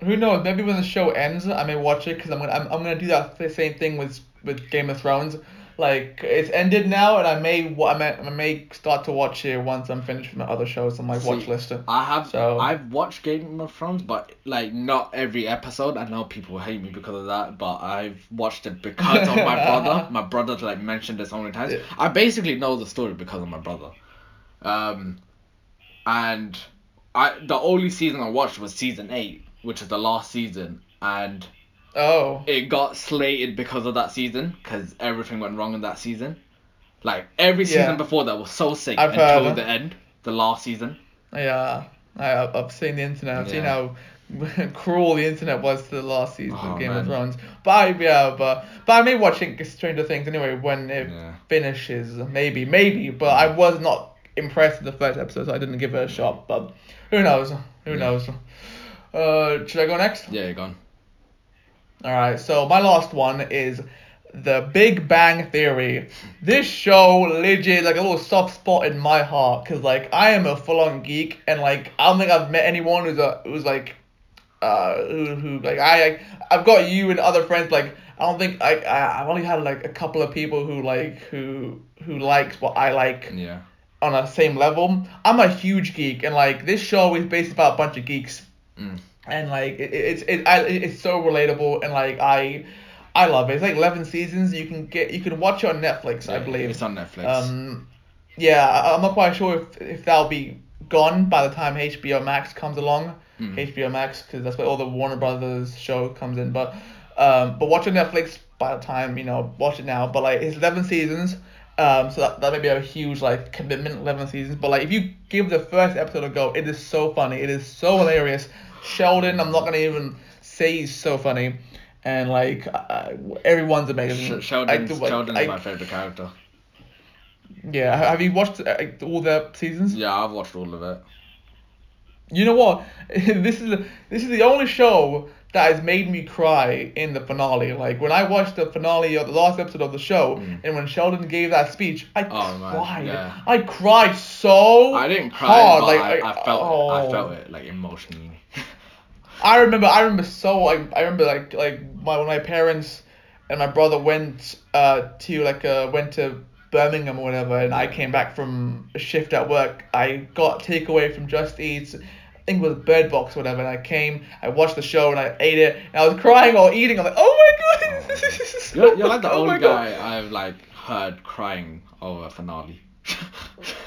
Who knows? Maybe when the show ends, I may watch it because I'm gonna I'm, I'm gonna do that the same thing with with Game of Thrones. Like it's ended now, and I may I may, I may start to watch it once I'm finished with my other shows on my watch See, list. I have So- I've watched Game of Thrones, but like not every episode. I know people hate me because of that, but I've watched it because of my brother. My brother like mentioned it so many times. Yeah. I basically know the story because of my brother, um, and I the only season I watched was season eight, which is the last season, and Oh. it got slated because of that season, because everything went wrong in that season. Like every season Yeah. before that was so sick I've until heard. the end, the last season. Yeah, I, I've seen the internet. I've seen how cruel the internet was to the last season Oh, of Game man. of Thrones. But I, yeah, but but I may watching Stranger Things anyway when it Yeah. finishes. Maybe, maybe. But I was not impressed with the first episode, so I didn't give it a shot. But who knows? Who Yeah. knows? Uh, should I go next? Yeah, you're gone. All right, so my last one is The Big Bang Theory. This show legit like a little soft spot in my heart because like I am a full on geek and like I don't think I've met anyone who's a who's like uh who, who like I like, I've got you and other friends like I don't think I, I I've only had like a couple of people who like who who likes what I like Yeah. on a same level. I'm a huge geek, and like this show is based about a bunch of geeks, Mm. And like it, it's it, I, it's so relatable, and like I I love it. It's like eleven seasons. You can get you can watch it on Netflix, I believe. It's on Netflix. Um, yeah, I, I'm not quite sure if if that'll be gone by the time HBO Max comes along. Mm. HBO Max, because that's where all the Warner Brothers show comes in. But um, but watch on Netflix by the time you know watch it now. But like it's eleven seasons. Um, so that, that may be a huge like commitment, eleven seasons. But like if you give the first episode a go, it is so funny. It is so hilarious. Sheldon, I'm not gonna even say he's so funny, and like uh, everyone's amazing. Sh- Sheldon's, I, like, Sheldon's I- my favorite character. Yeah, have you watched uh, all the seasons? Yeah, I've watched all of it. You know what? this is this is the only show that has made me cry in the finale. Like when I watched the finale of the last episode of the show, Mm. and when Sheldon gave that speech, I Oh, cried. yeah. I cried so. I didn't cry, hard. but like I, I felt it. oh. I felt it like emotionally. I remember. I remember so. I, I remember like like my when my parents and my brother went uh to like uh went to Birmingham or whatever, and I came back from a shift at work. I got takeaway from Just Eats. I think it was Bird Box or whatever, and I came. I watched the show and I ate it. And I was crying while eating. I'm like, oh my god, You're, you're like the oh only guy I've like heard crying over a finale.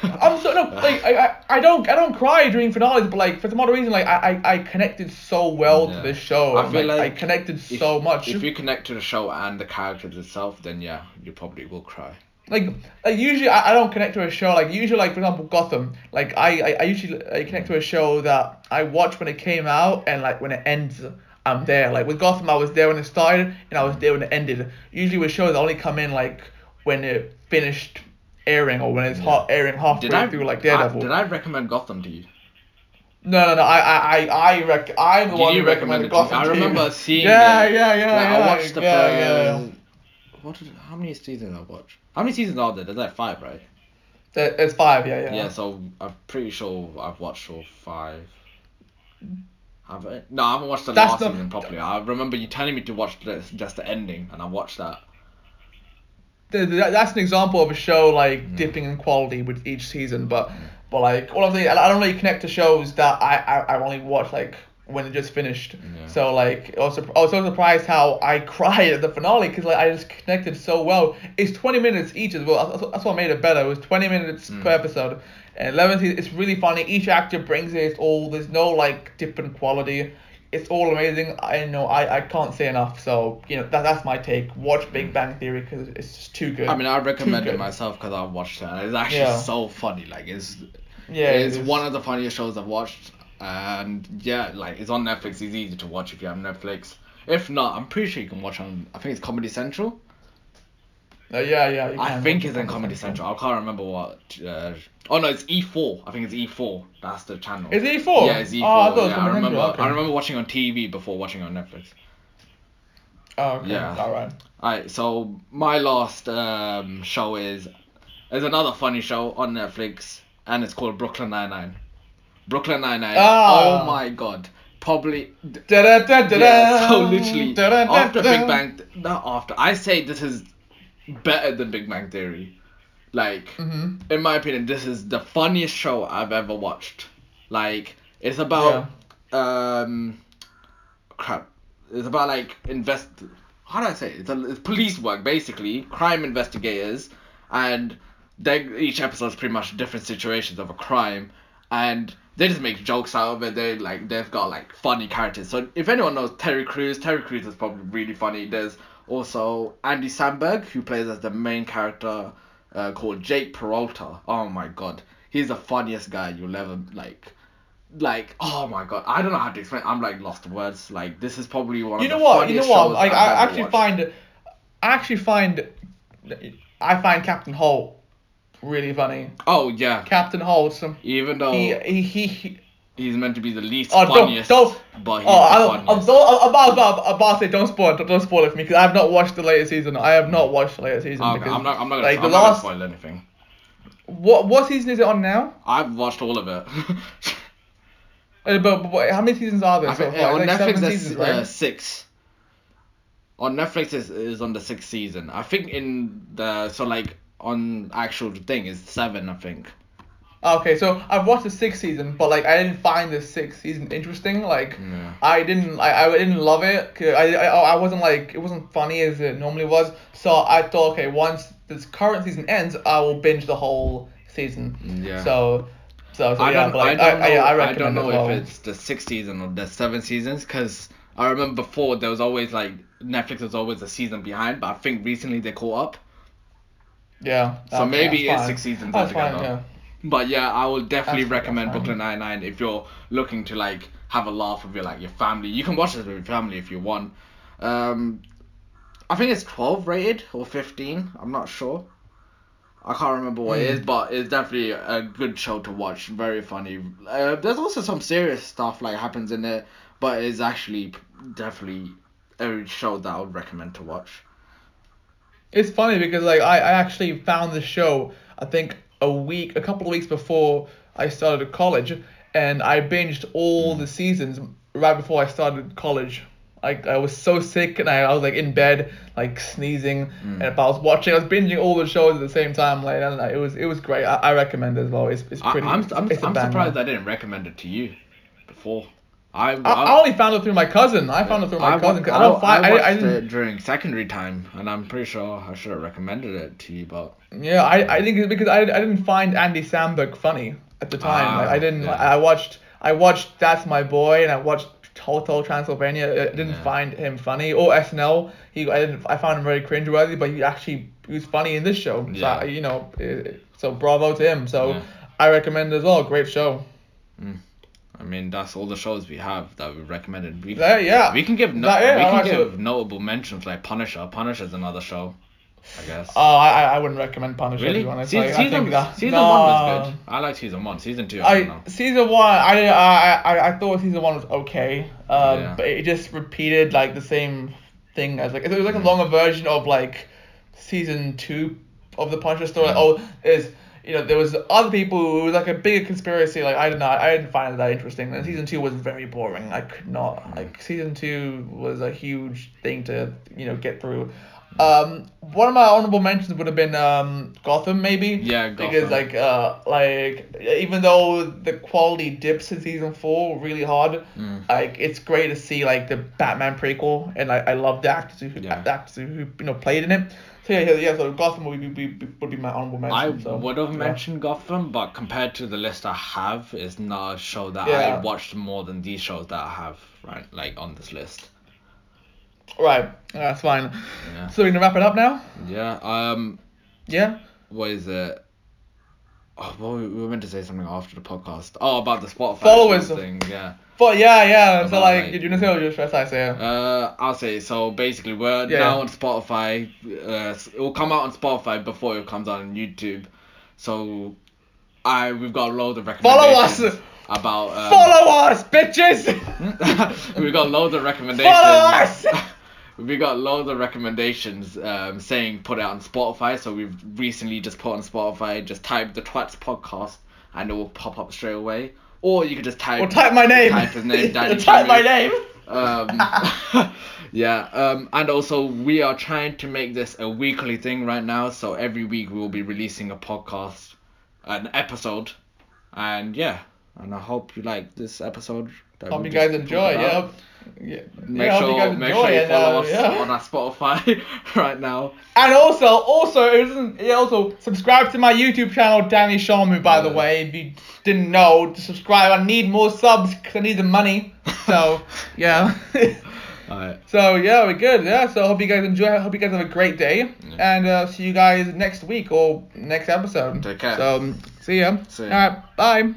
I'm so no like I, I, I don't I don't cry during finales, but like for some other reason like I, I, I connected so well Yeah. to this show. I feel like, like I connected If- so much. If you connect to the show and the characters itself, then yeah, you probably will cry. like like usually I, I don't connect to a show like usually like for example Gotham like I I, I usually I connect to a show that I watch when it came out and like when it ends I'm there like with Gotham I was there when it started and I was there when it ended usually with shows I only come in like when it finished airing or when it's Yeah. hot airing halfway Did I through like I- Daredevil did I recommend Gotham to you? no no no I I I I rec- I'm the Did one you who recommend recommended it to me? Gotham I remember seeing yeah, it. yeah yeah Like, yeah I watched the yeah, yeah, first. What did, how many seasons I watched? How many seasons are there? There's like five, right? There- There's five yeah yeah Yeah, so I'm pretty sure I've watched all five. Have I? No, I haven't watched the That's last the- season properly. I remember you telling me to watch the, just the ending, and I watched that. Th- th- that's an example of a show like Mm. dipping in quality with each season but but like all of the I don't really connect to shows that I I, I only watch like when it just finished. Yeah. so like I was, I was so surprised how I cried at the finale because like I just connected so well. It's 20 minutes each as well. That's, that's what made it better. It was 20 minutes Mm. per episode. And 11 seasons it's really funny. Each actor brings it all. There's no like different quality it's all amazing. I know I, I can't say enough. So you know that that's my take. Watch Big mm. Bang Theory because it's just too good. I mean, I recommend it myself because I've watched it, and it's actually Yeah. so funny. Like, it's yeah, it's is. one of the funniest shows I've watched, and yeah, like it's on Netflix. It's easy to watch if you have Netflix. If not, I'm pretty sure you can watch on. I think it's Comedy Central. Uh, yeah, yeah. I think it's in Comedy Central. I can't remember what. Uh, oh no, it's E4. I think it's E4. That's the channel. Is it E4? Yeah, it's E4. Oh, I thought it was I remember. Central, okay. I remember watching on TV before watching on Netflix. Oh, okay. Yeah. All right. Alright, so my last um, show is is another funny show on Netflix, and it's called Brooklyn Nine Nine. Brooklyn Nine Nine. Ah. Oh my god, probably. Da-da-da-da-da. Yeah, so literally after Big Bang, not after. I say this is better than Big Bang Theory. Like, Mhm. in my opinion, this is the funniest show I've ever watched. Like, it's about um, crap. It's about like invest. How do I say? It? It's, a, it's police work basically, crime investigators, and they each episode is pretty much different situations of a crime, and they just make jokes out of it. They like they've got like funny characters. So if anyone knows Terry Crews, Terry Crews is probably really funny. There's also Andy Samberg who plays as the main character uh, called Jake Peralta. Oh my god, he's the funniest guy you'll ever like. Like oh my god, I don't know how to explain. I'm like lost words. Like this is probably one You of know the what? You know what? Like I've I actually watched. find, I actually find, I find Captain Holt really funny. Oh yeah, Captain Holt, some even though he he he. he he's meant to be the least Oh, don't- don't- but he's Oh, the I'm, funniest. so, I'm about, about, about to say don't spoil don't, don't spoil it for me because I have not watched the latest season. I have not watched the latest season Okay, because I'm not. I'm not gonna. like I'm the not last gonna spoil anything. what what season is it on now? I've watched all of it. Uh, but, but, how many seasons are there I so think, far? uh, on like Netflix there's seasons, uh, six. On Netflix is is on the sixth season. I think in the so like on actual thing is seven. I think. Ah, okay, so I've watched the sixth season, but like I didn't find the sixth season interesting. Like. I didn't, I, I didn't love it. I, I, I wasn't like it wasn't funny as it normally was. So I thought, okay, once this current season ends, I will binge the whole season. Yeah. So, so, so I yeah, don't. like, I don't know. I, I, I, don't know well. if it's the sixth season or the seven seasons because I remember before there was always like Netflix was always a season behind, but I think recently they caught up. Yeah. So maybe it's six seasons That's fine, yeah. But yeah, I will definitely That's- recommend. Brooklyn Nine Nine if you're looking to like have a laugh with your like your family. You can watch this with your family if you want. Um, I think it's twelve rated or fifteen. I'm not sure. I can't remember what it Hmm. is, but it's definitely a good show to watch. Very funny. Uh, there's also some serious stuff like happens in it, but it's actually definitely a show that I would recommend to watch. It's funny because like I, I actually found the show I think a week a couple of weeks before I started college and I binged all mm. the seasons right before I started college. Like I was so sick and I, I was like in bed like sneezing mm. and if I was watching I was binging all the shows at the same time like and it was it was great. I, I recommend it as well. It's it's I, pretty. I'm I'm, it's a I'm surprised I didn't recommend it to you before. I I, I only found it through my cousin. I found it through my I, cousin. I, I, don't find I I, watched I, didn't. it during secondary time, and I'm pretty sure I should have recommended it to you, but Yeah, I, I think it's because I, I didn't find Andy Samberg funny at the time. Ah, like, I didn't. yeah. I watched I watched That's My Boy and I watched Hotel Transylvania. I didn't Yeah. find him funny or SNL. He I didn't. I found him very cringeworthy, but he actually he was funny in this show. So Yeah. I, you know, eh, so bravo to him. So Yeah. I recommend it as well. Great show. I mean that's all the shows we have that we recommended. We, Yeah, yeah. we can give no, That- yeah, we can so- give notable mentions like Punisher. Punisher's another show, I guess. Oh, I I wouldn't recommend Punisher. Really? be honest. Se- Like, I season think that, season no. one was good. I like season one. Season two, I, don't know. I season one, I, I I I thought season one was okay, um, Yeah. but it just repeated like the same thing as like it was like a Mm. longer version of like season two of the Punisher story. Mm. Oh, is you know there was other people who was like a bigger conspiracy. Like I don't know, I didn't find it that interesting. And season two was very boring. I could not Mm. like season two was a huge thing to you know get through. Um, one of my honorable mentions would have been um Gotham maybe. Yeah, Because like uh like even though the quality dips in season four really hard, Mm. like it's great to see like the Batman prequel and I, I love the actors who Yeah. the actors who you know played in it. So yeah, yeah, yeah so Gotham would be, be, would be my honorable mention. I so, would have yeah. mentioned Gotham, but compared to the list I have, it's not a show that Yeah. I watched more than these shows that I have right like on this list. Right, that's fine. Yeah. So we can wrap it up now. Yeah. Um. Yeah. What is it? Oh, well, we we were meant to say something after the podcast. Oh, about the Spotify Followers. thing. Yeah. But yeah, yeah. So like, like- you know, say what should I say? Uh, I'll say so. Basically, we're Yeah. now on Spotify. Uh, it will come out on Spotify before it comes out on YouTube. So, I we've got a loads of recommendations. Follow us! about. Um, Follow us, bitches. we've got loads of recommendations. Follow us! we got loads of recommendations um, saying put it on Spotify. So we've recently just put on Spotify. Just type the Twats podcast and it will pop up straight away. Or you could just type. Or type my name. Type his name. Danny type my name. Um, yeah. Um, and also we are trying to make this a weekly thing right now. So every week we will be releasing a podcast, an episode, and yeah, and I hope you like this episode. that Hope you guys enjoy. put Yeah. Make yeah, sure, you make sure you and, follow uh, us yeah. on our Spotify right now. And also, also, it isn't, yeah, also subscribe to my YouTube channel, Danny Shamu. By the way, if you didn't know, to subscribe. I need more subs because I need the money. So yeah. Alright. so yeah, we're good. Yeah. So I hope you guys enjoy. I hope you guys have a great day, and uh, see you guys next week or next episode. Take care. So see ya. See ya. All right. Bye.